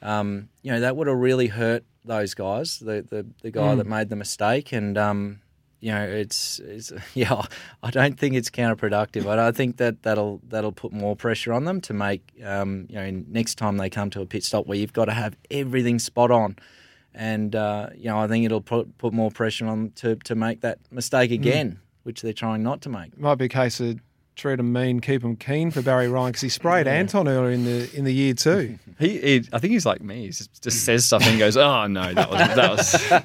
um, you know that would have really hurt those guys. The the, the guy that made the mistake, and um, you know it's, it's yeah. I don't think it's counterproductive. I don't think that that'll that'll put more pressure on them to make um, you know next time they come to a pit stop where you've got to have everything spot on. And uh, you know, I think it'll put, put more pressure on to, to make that mistake again, which they're trying not to make. Might be a case of treat him mean, keep him keen for Barry Ryan because he sprayed Anton earlier in the in the year too. He, he, I think he's like me. He just, just says stuff and goes, "Oh no, that was that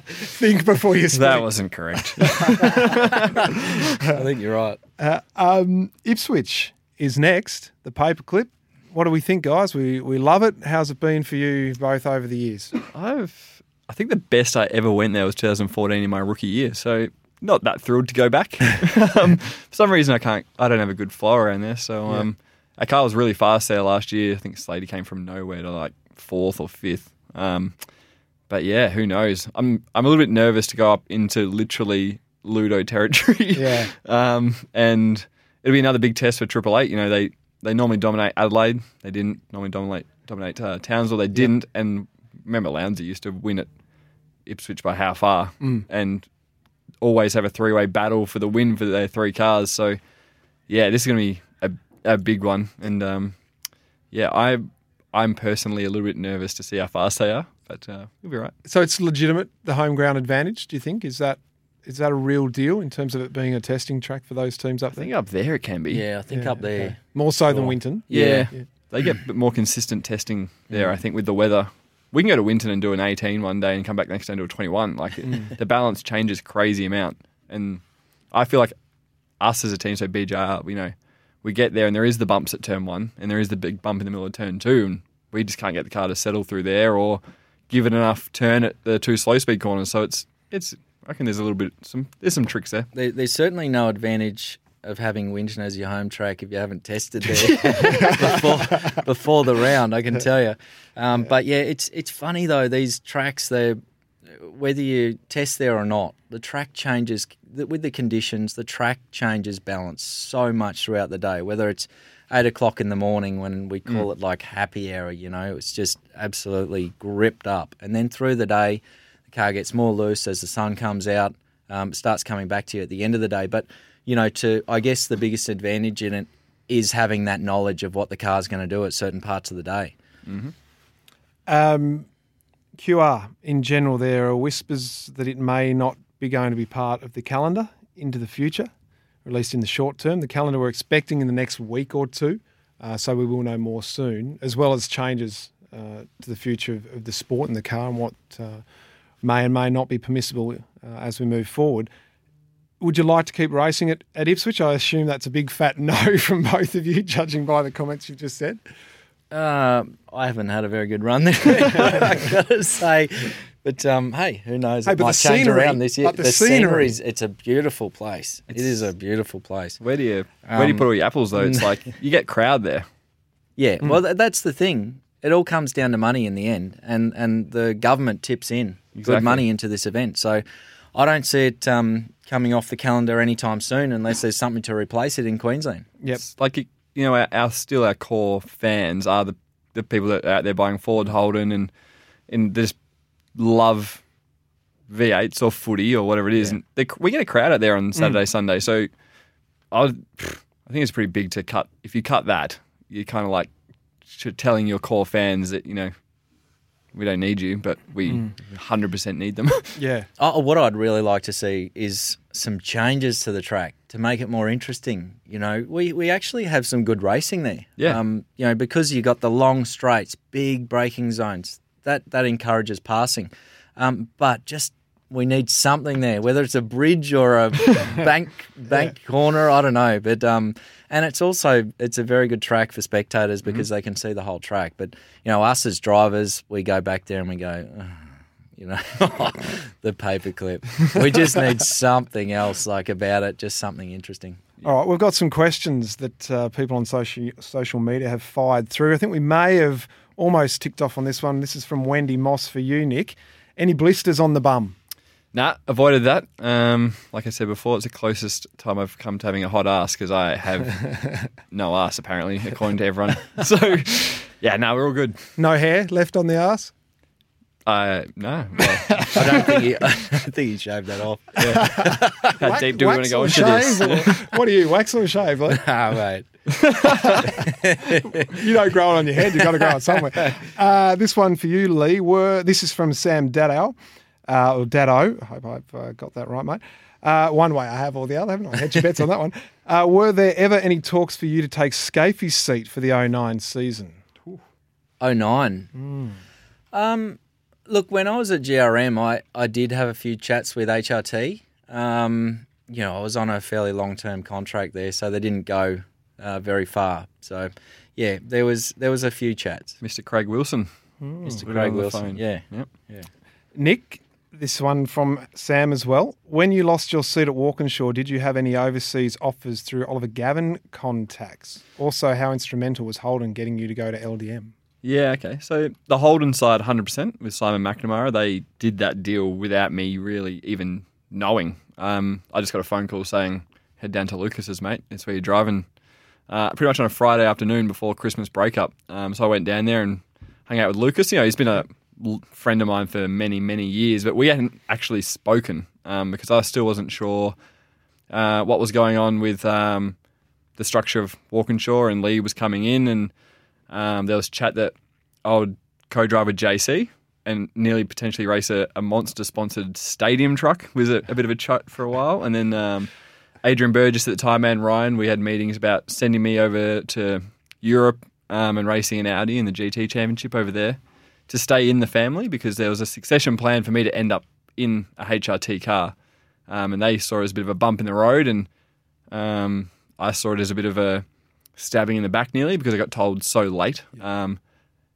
was Think before you speak. that wasn't correct." I think you're right. Uh, um, Ipswich is next. The paperclip. What do we think, guys? We we love it. How's it been for you both over the years? I've, I think the best I ever went there was 2014 in my rookie year. So not that thrilled to go back. um, for some reason, I can't. I don't have a good flow around there. So um, our car was really fast there last year. I think Slady came from nowhere to like fourth or fifth. Um, but yeah, who knows? I'm I'm a little bit nervous to go up into literally Ludo territory. Yeah. um, and it'll be another big test for Triple Eight. You know, they they normally dominate Adelaide. They didn't normally dominate dominate uh, Townsville. They didn't. And remember, Lowndesy used to win at Ipswich by how far, and always have a three way battle for the win for their three cars. So yeah, this is going to be a, a big one. And um, yeah, I I'm personally a little bit nervous to see how fast they are, but uh, we'll be right. So it's legitimate, the home ground advantage. Do you think is that is that a real deal in terms of it being a testing track for those teams up I there? think up there it can be. Yeah, I think Yeah, up there. okay. more so than Winton. Yeah. Yeah. They get a bit more consistent testing there. I think, with the weather. We can go to Winton and do an 18 one day and come back next day and do a 21. Like, Mm. the balance changes crazy amount. And I feel like us as a team, so BJR, you know, we get there and there is the bumps at turn one and there is the big bump in the middle of turn two. And we just can't get the car to settle through there or give it enough turn at the two slow speed corners. So it's, it's, I reckon there's a little bit, some, there's some tricks there. There, there's certainly no advantage of having Winton as your home track if you haven't tested there before, before the round. I can tell you. Um, but yeah, it's it's funny though. These tracks, they whether you test there or not, the track changes with the conditions. The track changes balance so much throughout the day. Whether it's eight o'clock in the morning when we call it like happy hour, you know, it's just absolutely gripped up, and then through the day, the car gets more loose as the sun comes out. Um, it starts coming back to you at the end of the day, but you know, to I guess the biggest advantage in it is having that knowledge of what the car's going to do at certain parts of the day. Um, QR in general, there are whispers that it may not be going to be part of the calendar into the future, at least in the short term. The calendar we're expecting in the next week or two, uh, so we will know more soon, as well as changes uh, to the future of, of the sport and the car and what uh, may and may not be permissible uh, as we move forward. Would you like to keep racing at, at Ipswich? I assume that's a big fat no from both of you, judging by the comments you've just said. Uh, I haven't had a very good run there, I gotta say. But um, hey, who knows? Hey, it but might the change scenery- around this year. but the the scenery- scenery's it's a beautiful place. It is a beautiful place. Where do you, where do you Um, put all your apples though? It's like, you get crowd there. Yeah, Hmm. well, that's the thing. It all comes down to money in the end, and and the government tips in Exactly. good money into this event. So I don't see it um, coming off the calendar anytime soon, unless there's something to replace it in Queensland. Yep. It's like you you know, our, our still our core fans are the the people that are out there buying Ford Holden and and just love V8s or footy or whatever it is. Yeah. And they, we get a crowd out there on Saturday, Sunday. So I I think it's pretty big to cut. If you cut that, you're kind of like telling your core fans that you know we don't need you, but we 100% need them. Yeah. Oh, what I'd really like to see is some changes to the track to make it more interesting. You know, we, we actually have some good racing there. Yeah. Um, you know, because you got the long straights, big braking zones, that that encourages passing. Um, but just we need something there, whether it's a bridge or a bank bank corner, I don't know. But um, and it's also it's a very good track for spectators because they can see the whole track. But you know, us as drivers, we go back there and we go. "Ugh." you know, the paperclip. We just need something else like about it, just something interesting. All right, we've got some questions that uh, people on social social media have fired through. I think we may have almost ticked off on this one. This is from Wendy Moss for you, Nick. Any blisters on the bum? Nah, avoided that. Um, like I said before, it's the closest time I've come to having a hot ass because I have no ass apparently, according to everyone. So, yeah, no, we're all good. No hair left on the ass? Uh, no. Well, I don't think he, I think he shaved that off. how deep do we want to go Wax into or this? or- what are you, wax or shave? Like, Ah, mate. you don't grow it on your head, you've got to grow it somewhere. Uh, this one for you, Lee. Were This is from Sam Daddow, uh, or Daddo. I hope I've uh, got that right, mate. Uh, one way I have or the other, haven't I? Hedge your bets on that one. Uh, were there ever any talks for you to take Skaifey's seat for the 09 season? Oh nine. Um, look, when I was at GRM, I, I did have a few chats with HRT. Um, you know, I was on a fairly long term contract there, so they didn't go uh, very far. So, yeah, there was there was a few chats. Mr. Craig Wilson. Mr. Craig Wilson, phone. yeah. Yep. Nick, This one from Sam as well. When you lost your seat at Walkinshaw, did you have any overseas offers through Oliver Gavin contacts? Also, how instrumental was Holden getting you to go to LDM? Yeah, okay. So the Holden side, 100% with Simon McNamara, they did that deal without me really even knowing. Um, I just got a phone call saying, head down to Lucas's, mate. That's where you're driving. Uh, pretty much on a Friday afternoon before Christmas breakup. Um, so I went down there and hung out with Lucas. You know, he's been a friend of mine for many, many years, but we hadn't actually spoken um, because I still wasn't sure uh, what was going on with um, the structure of Walkinshaw and Lee was coming in and um, there was chat that I would co-drive with JC and nearly potentially race a, a monster-sponsored stadium truck. Was a, a bit of a chat for a while, and then um, Adrian Burgess at the time and Ryan, we had meetings about sending me over to Europe um, and racing an Audi in the GT Championship over there to stay in the family because there was a succession plan for me to end up in a HRT car, um, and they saw it as a bit of a bump in the road, and um, I saw it as a bit of a stabbing in the back nearly because I got told so late. Um,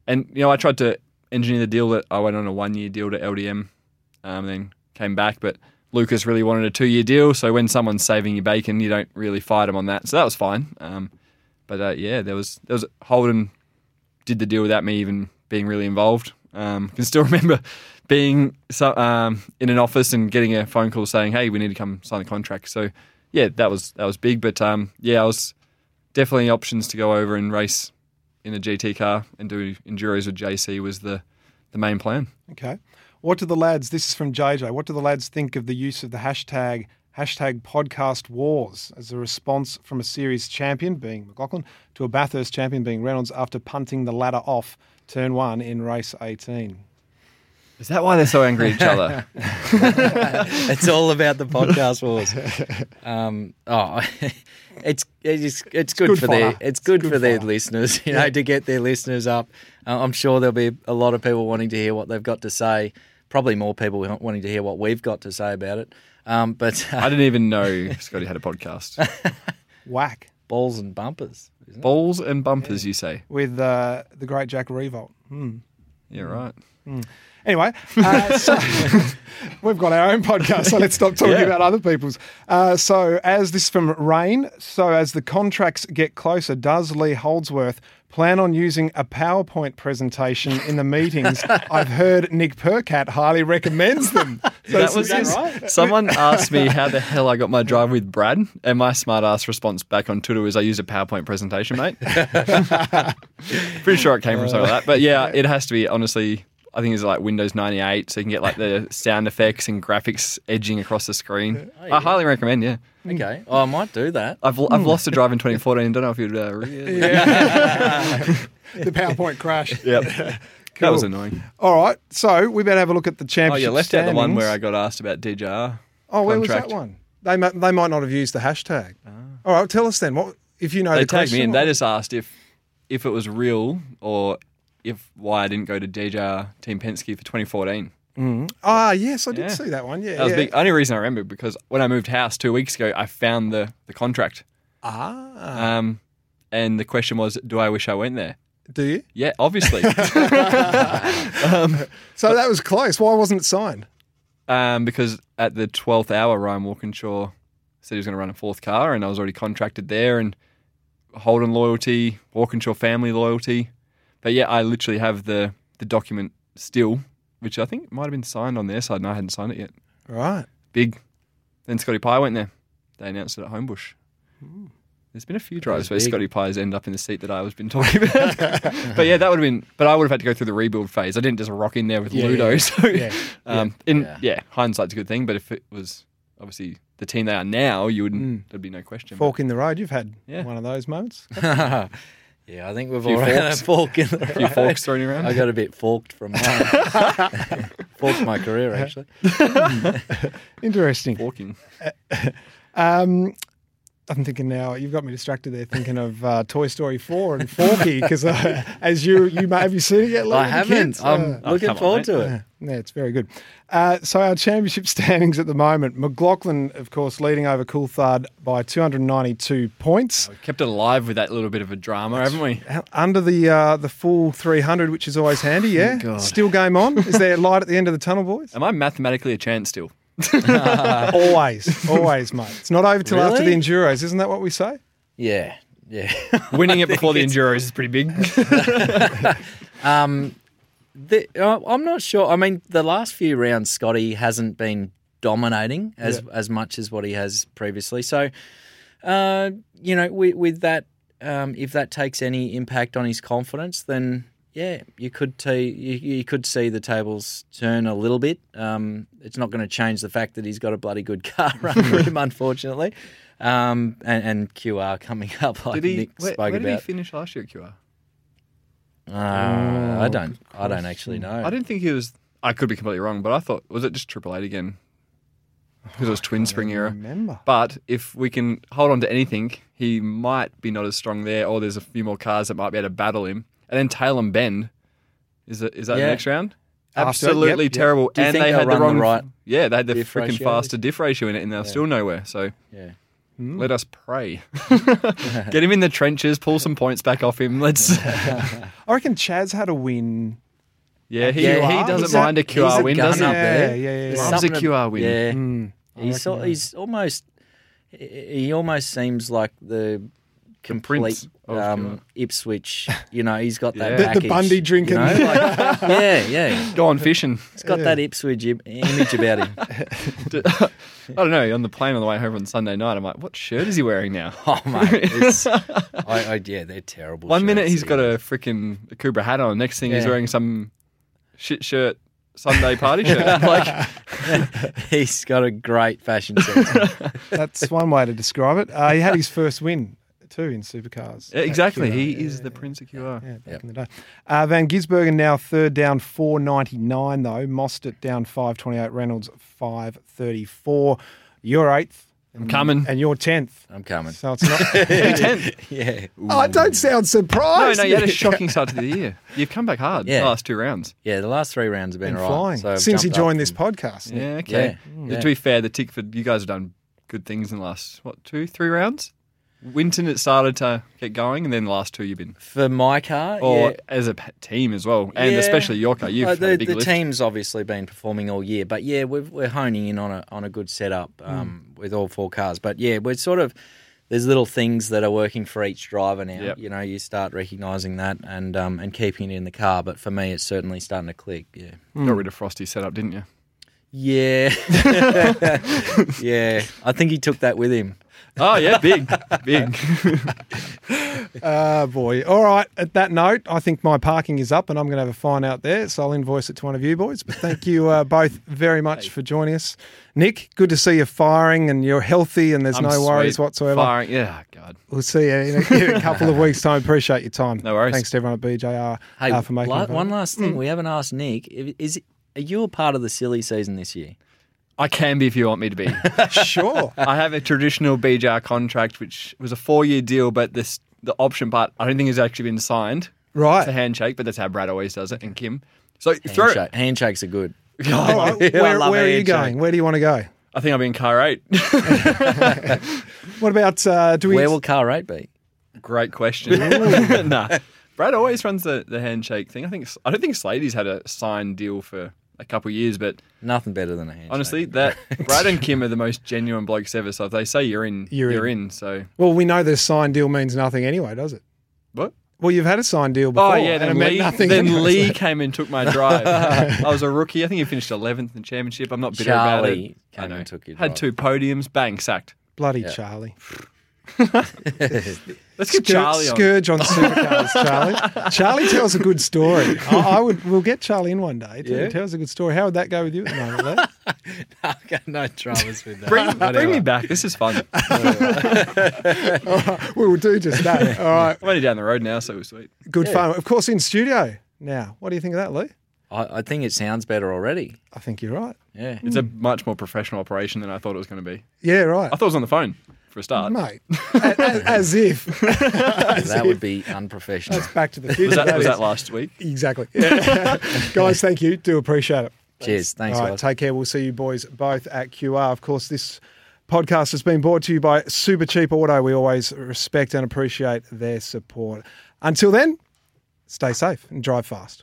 and you know, I tried to engineer the deal that I went on a one year deal to LDM, um, then came back, but Lucas really wanted a two year deal. So when someone's saving your bacon, you don't really fight them on that. So that was fine. Um, but uh, yeah, there was there was Holden did the deal without me even being really involved. Um, can still remember being so, um, in an office and getting a phone call saying, "Hey, we need to come sign the contract." So yeah, that was that was big. But um, yeah, I was definitely options to go over and race in a GT car and do enduros with JC was the the main plan. Okay. What do the lads, this is from JJ, what do the lads think of the use of the hashtag hashtag podcast wars as a response from a series champion, being McLaughlin, to a Bathurst champion, being Reynolds, after punting the ladder off turn one in race 18? Is that why they're so angry at each other? it's all about the podcast wars. Um, oh, it's it's it's good, good for fodder. their it's good, good for their listeners, you know, to get their listeners up. Uh, I'm sure there'll be a lot of people wanting to hear what they've got to say. Probably more people wanting to hear what we've got to say about it. Um, but uh, I didn't even know Scotty had a podcast. Whack. balls and bumpers. Isn't it? Balls and bumpers, you say? With uh, the great Jack Revolt. Hmm. Yeah, right. Anyway, uh, so we've got our own podcast, so let's stop talking Yeah. about other people's. Uh, so, as this from Rain, so as the contracts get closer, does Lee Holdsworth plan on using a PowerPoint presentation in the meetings? I've heard Nick Percat highly recommends them. So that was is- right? Someone asked me how the hell I got my drive with Brad, and my smart ass response back on Twitter was I use a PowerPoint presentation, mate. Pretty sure it came from something like that. But yeah, it has to be honestly. I think it's like Windows 98, so you can get like the sound effects and graphics edging across the screen. I highly recommend. Yeah, Okay, oh, I might do that. I've I've lost a drive in 2014. Don't know if you'd uh, really. the PowerPoint crash. Yep. That was annoying. All right, so we better have a look at the championship. Oh, you left out the one where I got asked about DJR. Oh, where was that one? They might, they might not have used the hashtag. All right, tell us then. What if you know They the tagged me in. They just asked if if it was real or if why I didn't go to DJR Team Penske for 2014. Ah, yes, I did Yeah. see that one. Yeah, That was yeah. the only reason I remember because when I moved house two weeks ago, I found the, the contract. Ah, Um, and the question was, do I wish I went there? do you? Yeah, obviously. So that was close. Why wasn't it signed? um, because at the 12th hour, Ryan Walkinshaw said he was going to run a fourth car, and I was already contracted there, and Holden loyalty, Walkinshaw family loyalty. But yeah, I literally have the, the document still, which I think might have been signed on their side, and I hadn't signed it yet. Right. Big. Then Scotty Pye went there. They announced it at Homebush. There's been a few drives where big. Scotty Pye's end up in the seat that I was been talking about. but yeah, that would have been. But I would have had to go through the rebuild phase. I didn't just rock in there with Yeah, Ludo. yeah, So, yeah, um, in Yeah. yeah. hindsight's a good thing. But if it was obviously the team they are now, you wouldn't. Mm. There'd be no question. Fork in the road. You've had one of those moments. yeah, I think we've Few all had a fork in the a few forks thrown around. I got a bit forked from mine. forked my career actually. Interesting. Forking. Um, I'm thinking now. You've got me distracted there, thinking of uh, Toy Story four and Forky. Because uh, as you you may have you seen it yet? Lee, I with the haven't. kids? I'm Uh, looking come on, forward mate. to it. yeah, yeah, it's very good. Uh, so our championship standings at the moment: McLaughlin, of course, leading over Coulthard by 292 points. We kept it alive with that little bit of a drama, haven't we? Under the uh, the full 300, which is always handy. Yeah, God. still game on. Is there light at the end of the tunnel, boys? Am I mathematically a chance still? always, always, mate. It's not over till after the Really? enduros, isn't that what we say? Yeah, yeah. Winning it before the Enduros is pretty big. Um, the, uh, I'm not sure. I mean, the last few rounds, Scotty hasn't been dominating as as much as what he has previously. So, uh, you know, with, with that, um, if that takes any impact on his confidence, then yeah, you could t- you, you could see the tables turn a little bit. Um, it's not going to change the fact that he's got a bloody good car under him, unfortunately. Um, and, and QR coming up, like Did he? Nick where spoke where did he finish last year at QR? Uh, I don't. I don't actually know. I didn't think he was. I could be completely wrong, but I thought was it just Triple Eight again? Because it was Twin Spring era. Remember. But if we can hold on to anything, he might be not as strong there, or there's a few more cars that might be able to battle him. And then Tailem Bend, is that is that Yeah. the next round? Absolutely yep, yep. terrible. Do you and they had the run the wrong. right yeah, they had the freaking faster diff ratio in it, and they're still nowhere. So Yeah. let us pray. Get him in the trenches, pull some points back off him. Let's. I reckon Chaz had a win. Yeah, he, Yeah, he doesn't a- mind a he's QR a win, gun does he? yeah, yeah, yeah, There's yeah. Loves a QR win. Yeah. Mm, He's, reckon, he's almost he he almost seems like the complete prince um, Ipswich. You know, he's got that Yeah. The- the Bundy drinking. You know? like- yeah, yeah. Go on fishing. He's got that Ipswich im- image about him. I don't know. On the plane on the way home on Sunday night, I'm like, what shirt is he wearing now? Oh mate, it's, I, I, yeah, they're terrible. One minute shirts, he's got a freaking Cobra hat on. Next thing he's wearing some shit shirt Sunday party shirt. like, he's got a great fashion sense. That's one way to describe it. Uh, he had his first win too in supercars. Yeah, exactly. at He QR. is the Prince of QR. Yeah, back Yep. in the day. Uh, Van Gisbergen now third down 499 though. Mostert down 528. Reynolds 534. You're eighth. I'm coming. And you're tenth. I'm coming. So it's not. tenth. Yeah, oh, I don't sound surprised. no, no, you had a shocking start to the year. You've come back hard Yeah. the last two rounds. yeah. The last three rounds have been, Been all right. flying So since he joined this from- podcast. Yeah, okay. Yeah, yeah. To be fair, the Tickford, you guys have done good things in the last, what, two, three rounds? Winton, it started to get going, and then the last two you've been. For my car, Or yeah. as a team as well, and Yeah. especially your car. You've Uh, the the team's obviously been performing all year, but yeah, we've, we're honing in on a on a good setup um, with all four cars. But yeah, we're sort of there's little things that are working for each driver now. Yep. You know, you start recognising that and um, and keeping it in the car. But for me, it's certainly starting to click. Yeah. Got rid of Frosty's setup, didn't you? Yeah, yeah. I think he took that with him. Oh, yeah, big, big. Uh, boy. All right. At that note, I think my parking is up and I'm going to have a fine out there. So I'll invoice it to one of you boys. But thank you uh, both very much for joining us. Nick, good to see you firing and you're healthy and there's I'm no worries sweet. whatsoever. Firing. Yeah, God. We'll see you in a, in a couple of weeks' time. Appreciate your time. No worries. Thanks to everyone at BJR Hey, uh, for making la- one last thing we haven't asked Nick: if- is are you a part of the silly season this year? I can be if you want me to be. Sure. I have a traditional BJR contract, which was a four-year deal, but this the option part I don't think has actually been signed. Right. It's a handshake, but that's how Brad always does it, and Kim. So throw it. Handshake, handshakes are good. All right. I Where, where a are you going? Where do you want to go? I think I'll be in car eight. What about uh, do we? Where will car rate be? Great question. nah, Brad always runs the, the handshake thing. I think I don't think Slady's had a signed deal for a couple of years, but Nothing better than a handshake. honestly, that Brad and Kim are the most genuine blokes ever. So if they say you're in, You're you're, in. in. So well, we know the signed deal means nothing anyway, does it? what? Well, you've had a signed deal oh, before. Oh yeah, and then it meant Lee, nothing. then anyway, Lee so- came and took my drive. I was a rookie. I think he finished 11th in the championship. I'm not bitter about Charlie it. came I know. and took your Had two podiums. Bang, sacked. Bloody Charlie. Let's get Scour- Charlie on. Scourge on supercars, Charlie. Charlie tells a good story. I, I would. We'll get Charlie in one day. He Yeah. tells a good story. How would that go with you at the moment, Lee? I've got no dramas with that. Bring, bring me back. This is fun. we will do just that. All right. I'm only down the road now, so it was sweet. Good fun. Of course, in studio now. What do you think of that, Lee? I, I think it sounds better already. I think you're right. Yeah. It's a much more professional operation than I thought it was going to be. Yeah, right. I thought it was on the phone for a start. Mate, as, as if. As that if. would be unprofessional. That's back to the future. Was that, was that last week? Exactly. Yeah. guys, thank you. Do appreciate it. Cheers. Thanks, All right, guys. take care. We'll see you boys both at QR. Of course, this podcast has been brought to you by Supercheap Auto. We always respect and appreciate their support. Until then, stay safe and drive fast.